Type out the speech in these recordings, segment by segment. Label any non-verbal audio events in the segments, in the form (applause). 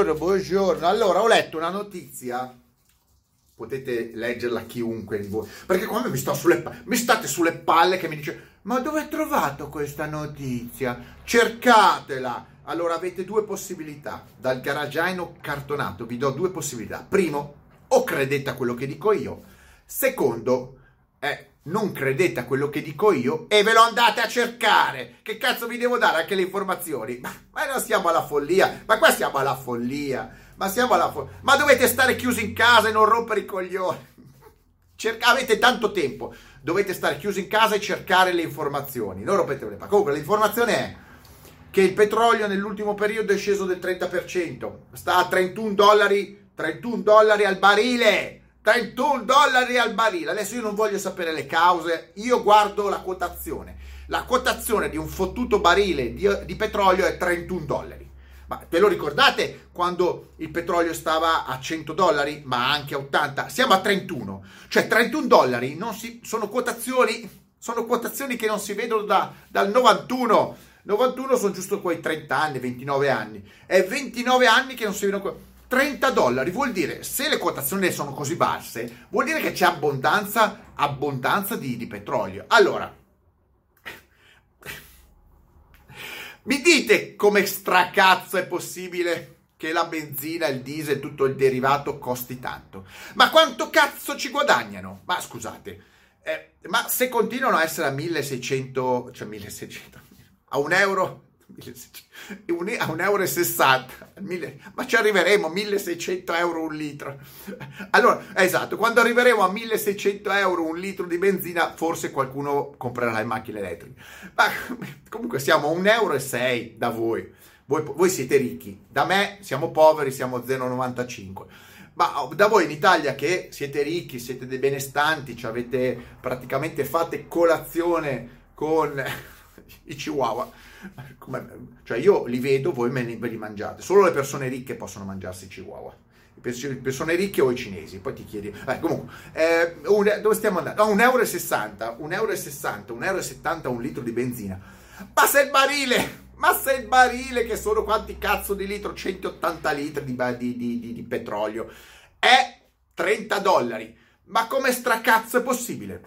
buongiorno, buongiorno. Allora, ho letto una notizia. Potete leggerla chiunque di voi. Perché quando mi, sto sulle, mi state sulle palle che mi dice ma dove hai trovato questa notizia? Cercatela. Allora avete due possibilità. Dal garagiano cartonato vi do due possibilità. Primo, o credete a quello che dico io. Secondo, eh, non credete a quello che dico io e ve lo andate a cercare. Che cazzo vi devo dare anche le informazioni? Ma, ma non siamo alla follia, ma qua siamo alla follia. Ma siamo alla follia. Ma dovete stare chiusi in casa e non rompere i coglioni. Cerca- avete tanto tempo, dovete stare chiusi in casa e cercare le informazioni. Non rompete le palle. Comunque l'informazione è che il petrolio nell'ultimo periodo è sceso del 30%, sta a 31 dollari, 31 dollari al barile. 31 dollari al barile. Adesso io non voglio sapere le cause, io guardo la quotazione. La quotazione di un fottuto barile di, di petrolio è 31 dollari. Ma ve lo ricordate quando il petrolio stava a 100 dollari, ma anche a 80? Siamo a 31. Cioè 31 dollari si, sono, quotazioni, sono quotazioni che non si vedono da, dal 91. 91 sono giusto quei 30 anni, 29 anni. È 29 anni che non si vedono 30 dollari vuol dire, se le quotazioni sono così basse, vuol dire che c'è abbondanza, abbondanza di, di petrolio. Allora, mi dite come stracazzo è possibile che la benzina, il diesel, tutto il derivato costi tanto? Ma quanto cazzo ci guadagnano? Ma scusate, eh, ma se continuano a essere a 1600, cioè 1600, a un euro a 1,60 euro, ma ci arriveremo a 1600 euro un litro. Allora, esatto, quando arriveremo a 1600 euro un litro di benzina, forse qualcuno comprerà le macchine elettriche. Ma comunque siamo a 1,6 euro da voi. voi. Voi siete ricchi, da me siamo poveri, siamo 0,95 ma da voi in Italia che siete ricchi, siete dei benestanti, ci avete praticamente fate colazione con i chihuahua cioè io li vedo, voi me li, me li mangiate. Solo le persone ricche possono mangiarsi chihuahua. Le persone ricche o i cinesi, poi ti chiedi. Eh, comunque, eh, un, dove stiamo andando? No, 1,60 euro, 1,60 euro, 1,70 euro un litro di benzina. Ma se il barile, ma se il barile, che sono quanti cazzo di litro? 180 litri di, di, di, di petrolio, è 30 dollari. Ma come stracazzo è possibile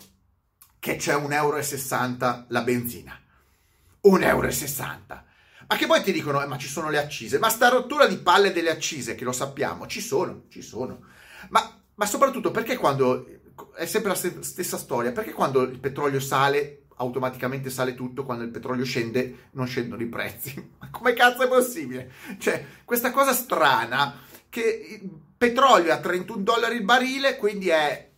che c'è 1,60 euro la benzina? 1,60 euro. Ma che poi ti dicono, eh, ma ci sono le accise. Ma sta rottura di palle delle accise, che lo sappiamo, ci sono, ci sono. Ma, ma soprattutto perché quando, è sempre la stessa storia, perché quando il petrolio sale, automaticamente sale tutto, quando il petrolio scende, non scendono i prezzi. (laughs) Ma come cazzo è possibile? Cioè, questa cosa strana, che il petrolio è a 31 dollari il barile, quindi è,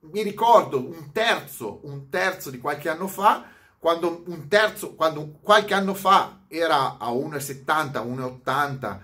mi ricordo, un terzo, un terzo di qualche anno fa, quando un terzo, quando qualche anno fa era a 1,70, 1,80,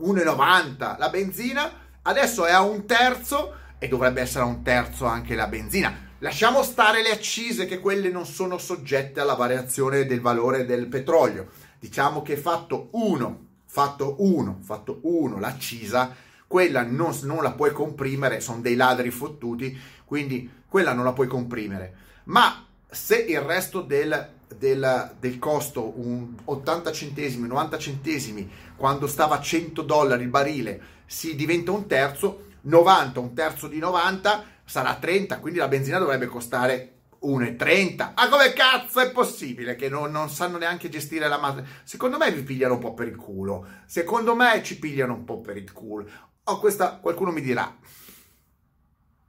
1,90 la benzina, adesso è a un terzo e dovrebbe essere a un terzo anche la benzina. Lasciamo stare le accise che quelle non sono soggette alla variazione del valore del petrolio. Diciamo che fatto uno, fatto uno, fatto uno l'accisa, quella non, non la puoi comprimere, sono dei ladri fottuti, quindi quella non la puoi comprimere. Ma se il resto del, del, del, costo, un 80 centesimi, 90 centesimi, quando stava a 100 dollari il barile, si diventa un terzo, 90, un terzo di 90 sarà 30, quindi la benzina dovrebbe costare 1,30. Ah, come cazzo è possibile che non, non sanno neanche gestire la massa? Secondo me vi pigliano un po' per il culo. Secondo me ci pigliano un po' per il culo. Oh, questa qualcuno mi dirà.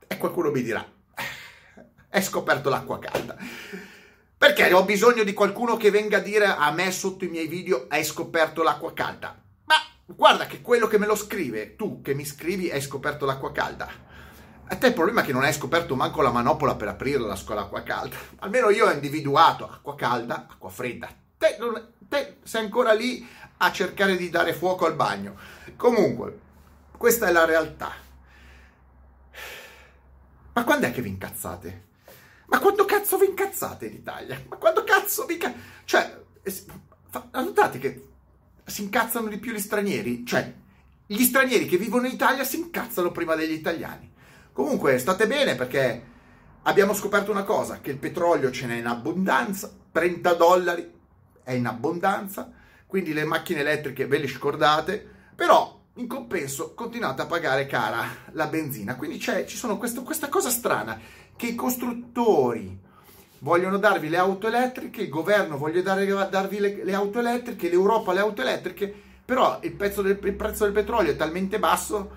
E qualcuno mi dirà hai scoperto l'acqua calda. Perché ho bisogno di qualcuno che venga a dire a me sotto i miei video hai scoperto l'acqua calda. Ma guarda che quello che me lo scrive, tu che mi scrivi hai scoperto l'acqua calda. A te il problema è che non hai scoperto manco la manopola per aprire la scuola acqua calda. (laughs) Almeno io ho individuato acqua calda, acqua fredda. Te, non, te sei ancora lì a cercare di dare fuoco al bagno. Comunque, questa è la realtà. Ma quando è che vi incazzate? Ma quando cazzo vi incazzate in Italia? Ma quando cazzo vi incazzate? Cioè, notate che si incazzano di più gli stranieri? Cioè, gli stranieri che vivono in Italia si incazzano prima degli italiani. Comunque, state bene perché abbiamo scoperto una cosa, che il petrolio ce n'è in abbondanza, 30 dollari è in abbondanza, quindi le macchine elettriche ve le scordate, però in compenso continuate a pagare cara la benzina. Quindi ci sono questo, questa cosa strana che i costruttori vogliono darvi le auto elettriche, il governo voglia dare, darvi le, le, auto elettriche, l'Europa le auto elettriche, però il, del, il prezzo del petrolio è talmente basso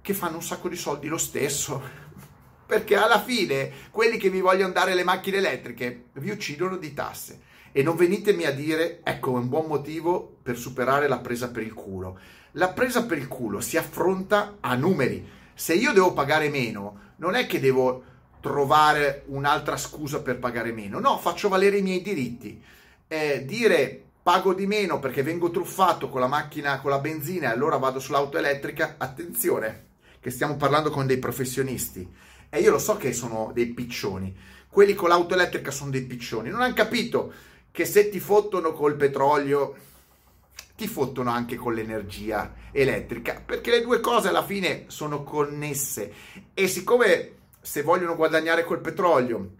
che fanno un sacco di soldi lo stesso. (laughs) Perché alla fine quelli che vi vogliono dare le macchine elettriche vi uccidono di tasse. E non venitemi a dire, ecco, un buon motivo per superare la presa per il culo. La presa per il culo si affronta a numeri. Se io devo pagare meno, non è che devo trovare un'altra scusa per pagare meno. No, faccio valere i miei diritti. Eh, dire pago di meno perché vengo truffato con la macchina, con la benzina e allora vado sull'auto elettrica, attenzione, che stiamo parlando con dei professionisti. E io lo so che sono dei piccioni. Quelli con l'auto elettrica sono dei piccioni. Non hanno capito che se ti fottono col petrolio, ti fottono anche con l'energia elettrica, perché le due cose alla fine sono connesse. E siccome se vogliono guadagnare col petrolio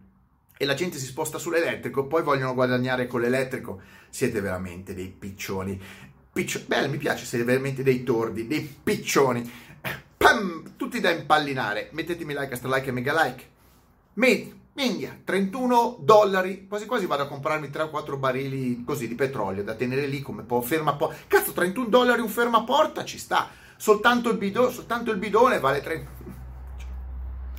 e la gente si sposta sull'elettrico, poi vogliono guadagnare con l'elettrico, siete veramente dei piccioni. Piccio- Beh, mi piace, siete veramente dei tordi, dei piccioni. Pam! Tutti da impallinare. Mettetemi like, extra like e mega like. Med- Minchia, 31 dollari, quasi quasi vado a comprarmi 3 o 4 barili così di petrolio da tenere lì come po' ferma porta. Cazzo, 31 dollari un ferma porta ci sta. Soltanto il, bidone, soltanto il bidone vale 30